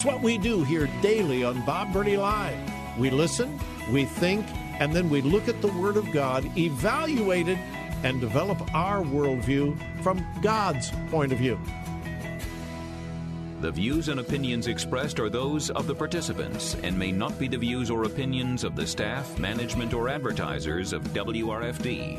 It's what we do here daily on Bob Burney Live. We listen, we think, and then we look at the Word of God, evaluate it, and develop our worldview from God's point of view. The views and opinions expressed are those of the participants and may not be the views or opinions of the staff, management, or advertisers of WRFD.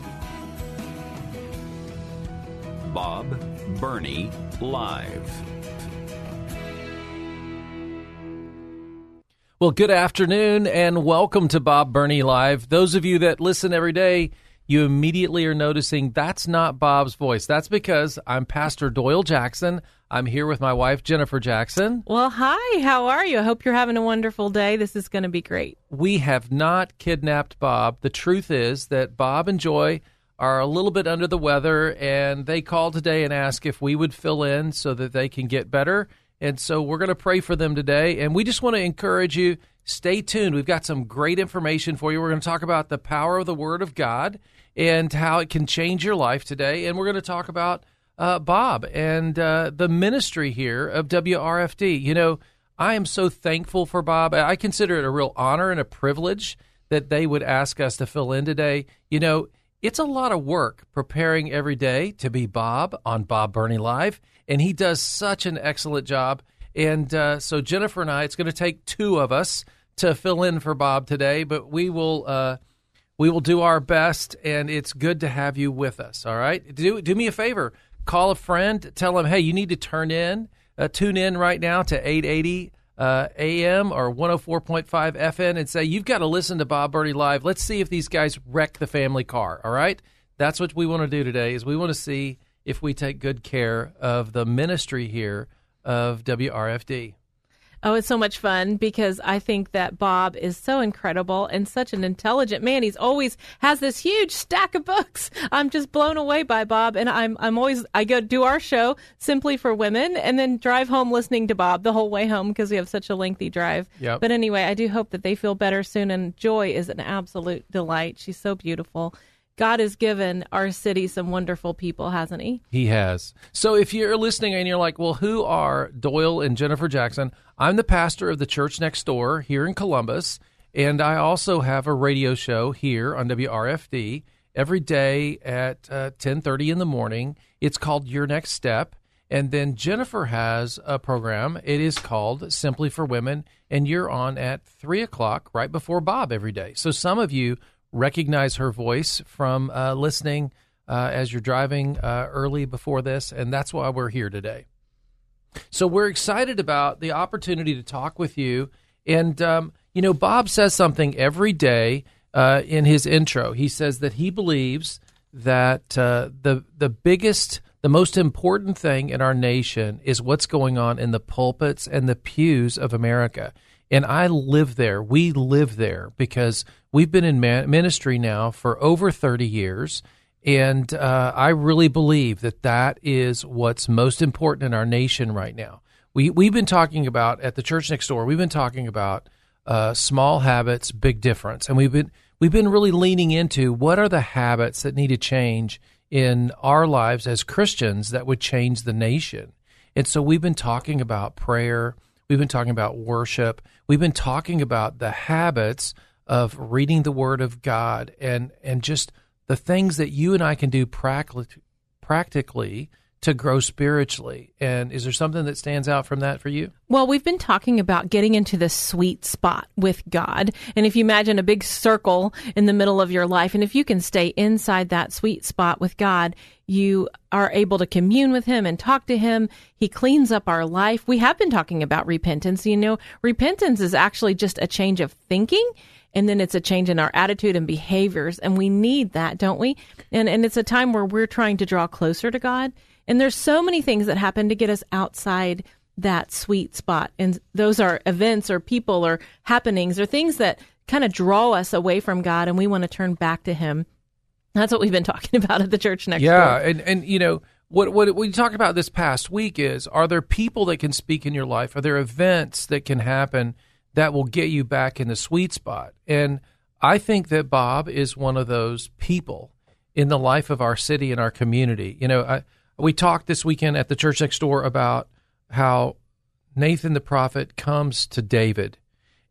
Bob Burney Live. Well, good afternoon and welcome to Bob Burney Live. Those of you that listen every day, you immediately are noticing that's not Bob's voice. That's because I'm Pastor Doyle Jackson. I'm here with my wife, Jennifer Jackson. Well, hi, how are you? I hope you're having a wonderful day. This is going to be great. We have not kidnapped Bob. The truth is that Bob and Joy are a little bit under the weather, and they called today and asked if we would fill in so that they can get better. And so we're going to pray for them today. And we just want to encourage you stay tuned. We've got some great information for you. We're going to talk about the power of the Word of God and how it can change your life today. And we're going to talk about uh, Bob and uh, the ministry here of WRFD. You know, I am so thankful for Bob. I consider it a real honor and a privilege that they would ask us to fill in today. You know, it's a lot of work preparing every day to be Bob on Bob Burney Live, and he does such an excellent job. And uh, so Jennifer and I, it's going to take two of us to fill in for Bob today, but we will uh, we will do our best, and it's good to have you with us. All right, do do me a favor, call a friend, tell them, hey, you need to turn in, uh, tune in right now to 880 uh, AM or 104.5 FM and say, you've got to listen to Bob Burney Live. Let's see if these guys wreck the family car. All right? That's what we want to do today is we want to see if we take good care of the ministry here of WRFD. Oh, it's so much fun because I think that Bob is so incredible and such an intelligent man. He's always has this huge stack of books. I'm just blown away by Bob, and I'm I'm always I go do our show simply for women, and then drive home listening to Bob the whole way home because we have such a lengthy drive. Yep. But anyway, I do hope that they feel better soon. And Joy is an absolute delight. She's so beautiful. God has given our city some wonderful people, hasn't He? He has. So if you're listening and you're like, well, who are Doyle and Jennifer Jackson? I'm the pastor of the church next door here in Columbus, and I also have a radio show here on WRFD every day at uh, 10:30 in the morning. It's called Your Next Step. And then Jennifer has a program. It is called Simply for Women, and you're on at three o'clock right before Bob every day. So some of you recognize her voice from uh, listening uh, as you're driving uh, early before this, and that's why we're here today. So we're excited about the opportunity to talk with you. And, um, you know, Bob says something every day uh, in his intro. He says that he believes that uh, the, the biggest, the most important thing in our nation is what's going on in the pulpits and the pews of America. And I live there. We live there because we've been in ministry now for over 30 years. And uh, I really believe that that is what's most important in our nation right now. We, we've been talking about at the church next door, we've been talking about uh, small habits, big difference. And we've been, we've been really leaning into what are the habits that need to change in our lives as Christians that would change the nation. And so we've been talking about prayer, we've been talking about worship, we've been talking about the habits of reading the Word of God and, and just the things that you and I can do practically practically to grow spiritually. And is there something that stands out from that for you? Well, we've been talking about getting into the sweet spot with God. And if you imagine a big circle in the middle of your life, and if you can stay inside that sweet spot with God, you are able to commune with Him and talk to Him. He cleans up our life. We have been talking about repentance. You know, repentance is actually just a change of thinking and then it's a change in our attitude and behaviors and we need that don't we and and it's a time where we're trying to draw closer to god and there's so many things that happen to get us outside that sweet spot. And those are events or people or happenings or things that kind of draw us away from God and we want to turn back to Him. That's what we've been talking about at the church next yeah, door. and and you know what what we talked about this past week is: are there people that can speak in your life? Are there events that can happen that will get you back in the sweet spot? And I think that Bob is one of those people in the life of our city and our community. You know, I we talked this weekend at the church next door about how Nathan the prophet comes to David.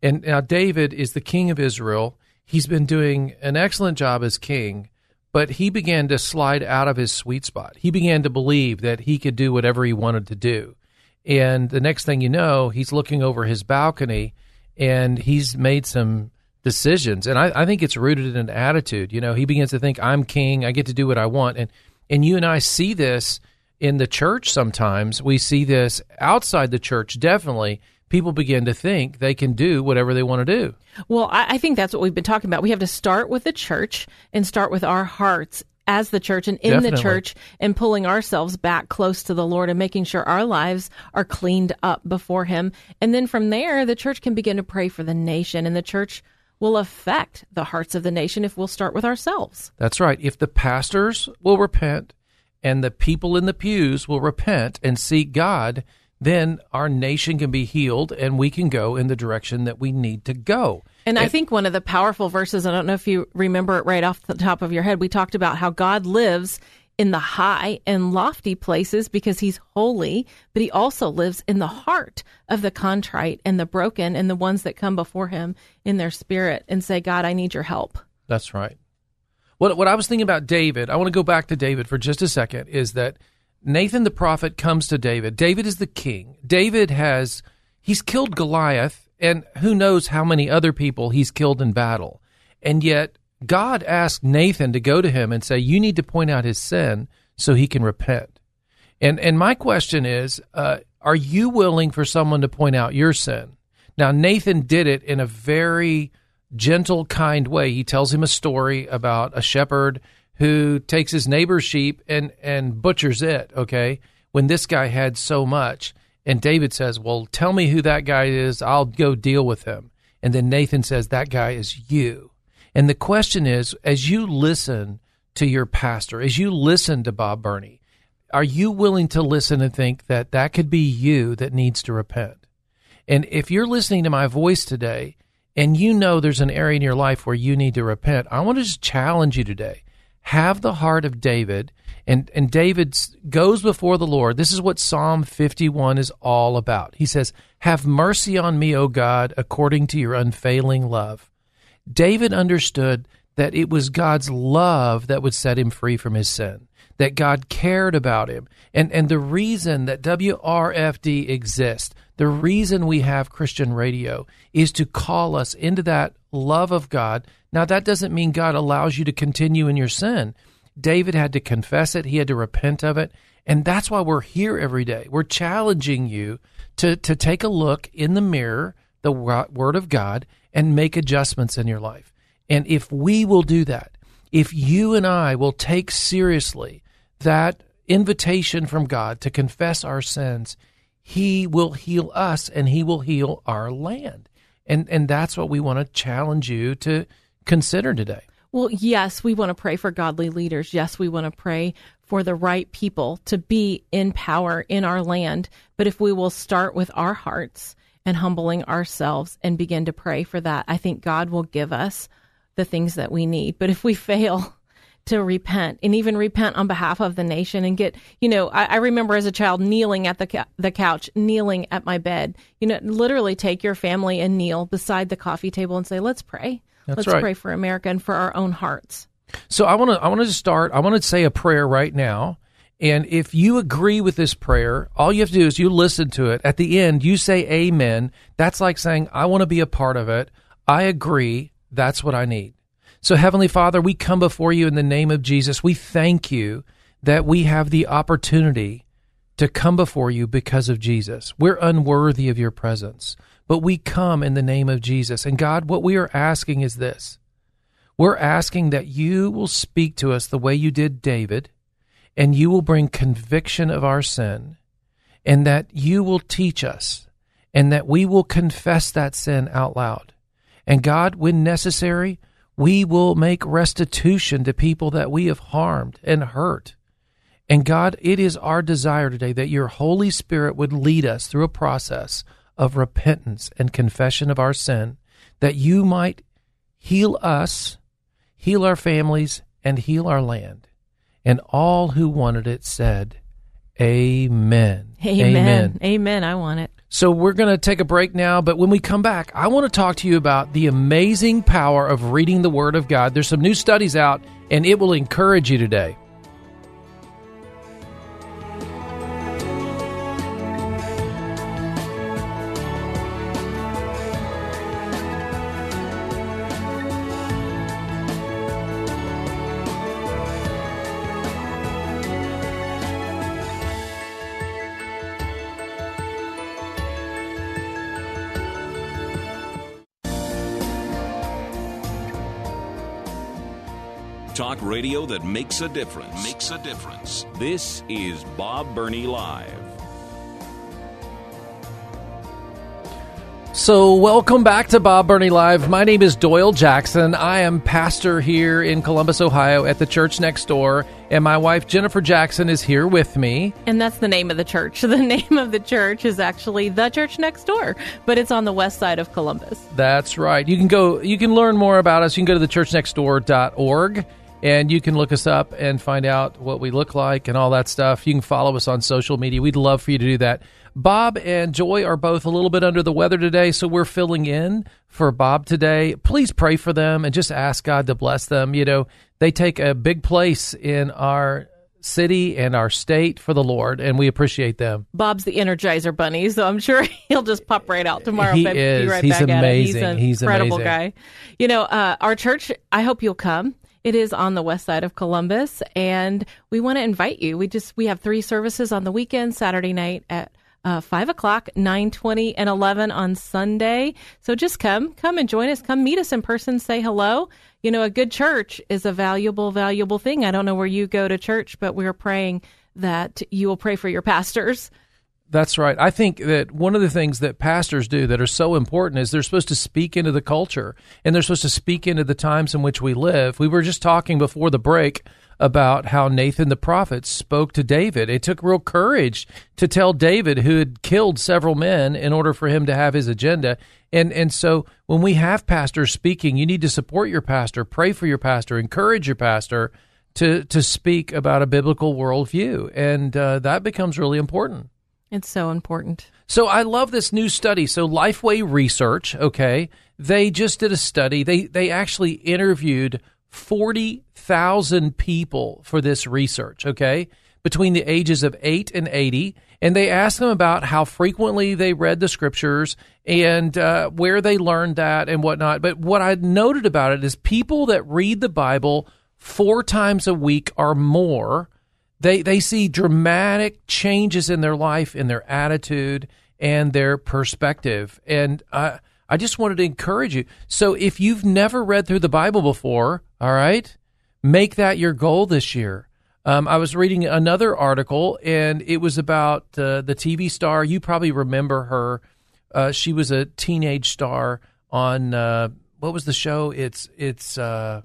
And now David is the king of Israel. He's been doing an excellent job as king, but he began to slide out of his sweet spot. He began to believe that he could do whatever he wanted to do. And the next thing you know, he's looking over his balcony and he's made some decisions. And I, I think it's rooted in an attitude. You know, he begins to think, I'm king, I get to do what I want. And and you and I see this in the church sometimes. We see this outside the church, definitely. People begin to think they can do whatever they want to do. Well, I, I think that's what we've been talking about. We have to start with the church and start with our hearts as the church and in Definitely. the church and pulling ourselves back close to the Lord and making sure our lives are cleaned up before Him. And then from there, the church can begin to pray for the nation and the church will affect the hearts of the nation if we'll start with ourselves. That's right. If the pastors will repent and the people in the pews will repent and seek God, then our nation can be healed and we can go in the direction that we need to go. And I think one of the powerful verses, I don't know if you remember it right off the top of your head, we talked about how God lives in the high and lofty places because he's holy, but he also lives in the heart of the contrite and the broken and the ones that come before him in their spirit and say, God, I need your help. That's right. What what I was thinking about David, I want to go back to David for just a second, is that Nathan the prophet comes to David. David is the king. David has he's killed Goliath and who knows how many other people he's killed in battle. And yet God asked Nathan to go to him and say, "You need to point out his sin so he can repent." And and my question is, uh, are you willing for someone to point out your sin? Now Nathan did it in a very gentle, kind way. He tells him a story about a shepherd who takes his neighbor's sheep and and butchers it. Okay, when this guy had so much, and David says, "Well, tell me who that guy is. I'll go deal with him." And then Nathan says, "That guy is you." And the question is, as you listen to your pastor, as you listen to Bob Burney, are you willing to listen and think that that could be you that needs to repent? And if you're listening to my voice today and you know there's an area in your life where you need to repent, I want to just challenge you today. Have the heart of David, and, and David goes before the Lord. This is what Psalm 51 is all about. He says, Have mercy on me, O God, according to your unfailing love. David understood that it was God's love that would set him free from his sin, that God cared about him. And, and the reason that WRFD exists, the reason we have Christian radio is to call us into that love of God. Now, that doesn't mean God allows you to continue in your sin. David had to confess it, he had to repent of it. And that's why we're here every day. We're challenging you to, to take a look in the mirror, the Word of God, and make adjustments in your life. And if we will do that, if you and I will take seriously that invitation from God to confess our sins, He will heal us and He will heal our land. And, and that's what we want to challenge you to consider today. Well, yes, we want to pray for godly leaders. Yes, we want to pray for the right people to be in power in our land. But if we will start with our hearts and humbling ourselves and begin to pray for that, I think God will give us the things that we need. But if we fail to repent and even repent on behalf of the nation and get, you know, I, I remember as a child kneeling at the the couch, kneeling at my bed. You know, literally take your family and kneel beside the coffee table and say, "Let's pray. That's Let's right. pray for America and for our own hearts." So I want to I want to start. I want to say a prayer right now, And if you agree with this prayer, all you have to do is you listen to it. At the end, you say amen. That's like saying, I want to be a part of it. I agree. That's what I need. So, Heavenly Father, we come before you in the name of Jesus. We thank you that we have the opportunity to come before you because of Jesus. We're unworthy of your presence, but we come in the name of Jesus. And God, what we are asking is this we're asking that you will speak to us the way you did David and you will bring conviction of our sin, and that you will teach us, and that we will confess that sin out loud. And God, when necessary, we will make restitution to people that we have harmed and hurt. And God, it is our desire today that your Holy Spirit would lead us through a process of repentance and confession of our sin, that you might heal us, heal our families, and heal our land. And all who wanted it said, Amen. Amen. Amen. Amen. I want it. So we're going to take a break now, but when we come back, I want to talk to you about the amazing power of reading the Word of God. There's some new studies out, and it will encourage you today. Talk radio that makes a difference. Makes a difference. This is Bob Burney Live. So, welcome back to Bob Burney Live. My name is Doyle Jackson. I am pastor here in Columbus, Ohio at the church next door, and my wife Jennifer Jackson is here with me. And that's the name of the church. The name of the church is actually The Church Next Door, but it's on the west side of Columbus. That's right. You can go you can learn more about us. You can go to thechurchnextdoor.org and you can look us up and find out what we look like and all that stuff. You can follow us on social media. We'd love for you to do that. Bob and Joy are both a little bit under the weather today, so we're filling in for Bob today. Please pray for them and just ask God to bless them. You know, they take a big place in our city and our state for the Lord, and we appreciate them. Bob's the Energizer Bunny, so I'm sure he'll just pop right out tomorrow. He is. Right He's amazing. He's an He's incredible amazing. guy. You know, uh, our church. I hope you'll come. It is on the west side of Columbus, and we want to invite you. We just we have three services on the weekend: Saturday night at uh, five o'clock, nine twenty, and eleven on Sunday. So just come, come and join us. Come meet us in person. Say hello. You know, a good church is a valuable, valuable thing. I don't know where you go to church, but we're praying that you will pray for your pastors. That's right. I think that one of the things that pastors do that are so important is they're supposed to speak into the culture and they're supposed to speak into the times in which we live. We were just talking before the break about how Nathan the prophet spoke to David. It took real courage to tell David who had killed several men in order for him to have his agenda. And and so when we have pastors speaking, you need to support your pastor, pray for your pastor, encourage your pastor to to speak about a biblical worldview, and uh, that becomes really important. It's so important. So I love this new study. So Lifeway Research, okay, they just did a study. They they actually interviewed 40,000 people for this research, okay? Between the ages of 8 and 80, and they asked them about how frequently they read the scriptures and uh, where they learned that and whatnot. But what I noted about it is people that read the Bible four times a week or more they they see dramatic changes in their life, in their attitude, and their perspective. And I I just wanted to encourage you. So if you've never read through the Bible before, all right, make that your goal this year. Um, I was reading another article, and it was about uh, the TV star. You probably remember her. Uh, she was a teenage star on uh, what was the show? It's it's uh,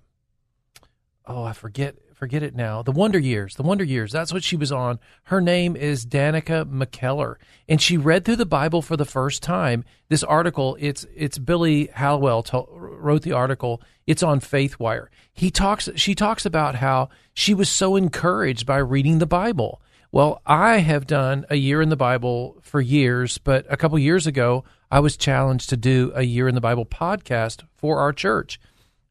oh I forget forget it now. The Wonder Years. The Wonder Years. That's what she was on. Her name is Danica McKellar, and she read through the Bible for the first time. This article, it's it's Billy Hallowell wrote the article. It's on FaithWire. He talks. She talks about how she was so encouraged by reading the Bible. Well, I have done a year in the Bible for years, but a couple years ago, I was challenged to do a year in the Bible podcast for our church.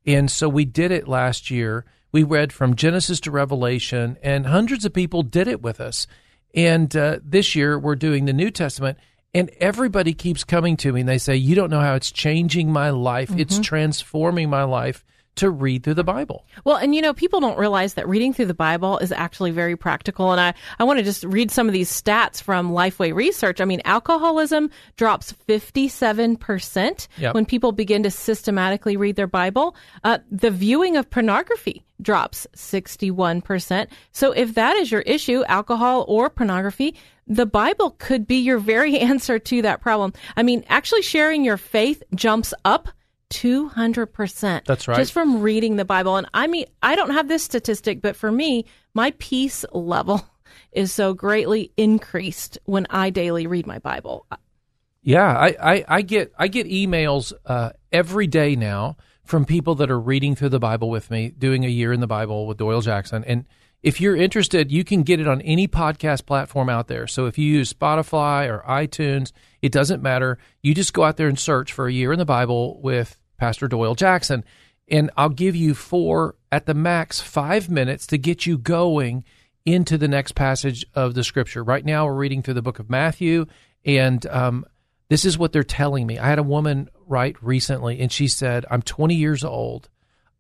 And so we did it last year We read from Genesis to Revelation, and hundreds of people did it with us. And uh, this year, we're doing the New Testament, and everybody keeps coming to me and they say, You don't know how it's changing my life, it's transforming my life to read through the Bible. Well, and you know, people don't realize that reading through the Bible is actually very practical. And I, I want to just read some of these stats from Lifeway Research. I mean, alcoholism drops 57% Yep. when people begin to systematically read their Bible. Uh, the viewing of pornography drops 61%. So if that is your issue, alcohol or pornography, the Bible could be your very answer to that problem. I mean, actually sharing your faith jumps up 200%. That's right. Just from reading the Bible. And I mean, I don't have this statistic, but for me, my peace level is so greatly increased when I daily read my Bible. Yeah, I, I, I get I get emails uh, every day now from people that are reading through the Bible with me, doing a year in the Bible with Doyle Jackson. And if you're interested, you can get it on any podcast platform out there. So if you use Spotify or iTunes, it doesn't matter. You just go out there and search for a year in the Bible with Pastor Doyle Jackson. And I'll give you four at the max five minutes to get you going into the next passage of the scripture. Right now, we're reading through the book of Matthew, and um, this is what they're telling me. I had a woman write recently, and she said, I'm 20 years old.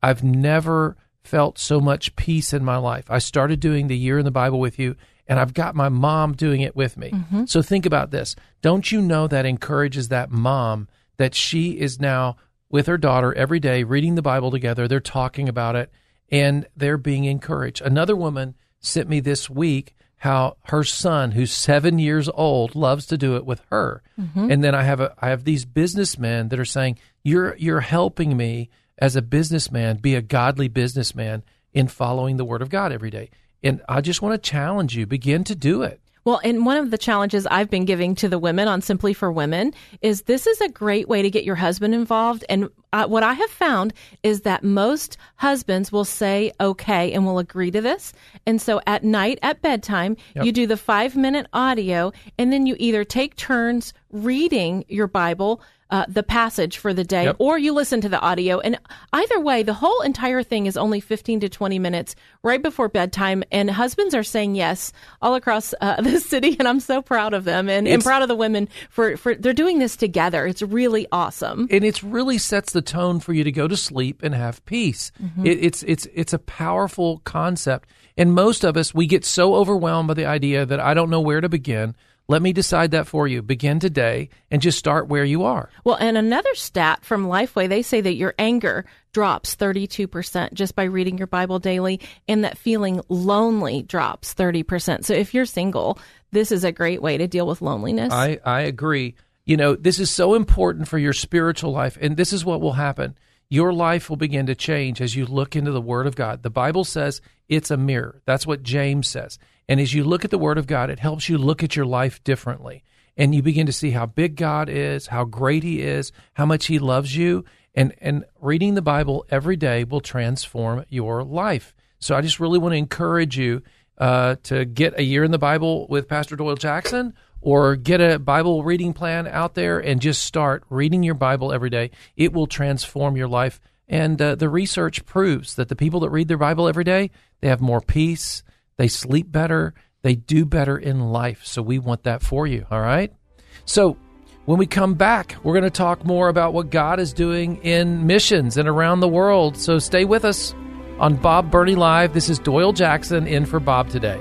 I've never felt so much peace in my life. I started doing the year in the Bible with you, and I've got my mom doing it with me. Mm-hmm. So think about this. Don't you know that encourages that mom that she is now with her daughter every day reading the Bible together? They're talking about it, and they're being encouraged. Another woman sent me this week how her son, who's seven years old, loves to do it with her. Mm-hmm. And then I have a I have these businessmen that are saying, You're you're helping me as a businessman be a godly businessman in following the word of God every day. And I just want to challenge you, begin to do it. Well, and one of the challenges I've been giving to the women on Simply for Women is this is a great way to get your husband involved. And uh, what I have found is that most husbands will say okay and will agree to this. And so at night at bedtime, you do the five minute audio, and then you either take turns reading your Bible. Uh, the passage for the day, Yep. or you listen to the audio. And either way, the whole entire thing is only 15 to 20 minutes right before bedtime. And husbands are saying yes all across uh, the city. And I'm so proud of them and, and proud of the women for, for they're doing this together. It's really awesome. and it really sets the tone for you to go to sleep and have peace. It, it's it's it's a powerful concept, and most of us we get so overwhelmed by the idea that I don't know where to begin. Let me decide that for you. Begin today and just start where you are. Well, and another stat from Lifeway, they say that your anger drops 32% just by reading your Bible daily, and that feeling lonely drops 30%. So if you're single, this is a great way to deal with loneliness. I, I agree. You know, this is so important for your spiritual life. And this is what will happen. Your life will begin to change as you look into the Word of God. The Bible says it's a mirror. That's what James says. And as you look at the Word of God, it helps you look at your life differently. And you begin to see how big God is, how great He is, how much He loves you. And, and reading the Bible every day will transform your life. So I just really want to encourage you uh, to get a year in the Bible with Pastor Doyle Jackson or get a Bible reading plan out there and just start reading your Bible every day. It will transform your life. And uh, the research proves that the people that read their Bible every day, they have more peace, they sleep better, they do better in life. So we want that for you, all right? So when we come back, we're going to talk more about what God is doing in missions and around the world. So stay with us on Bob Burney Live. This is Doyle Jackson in for Bob today.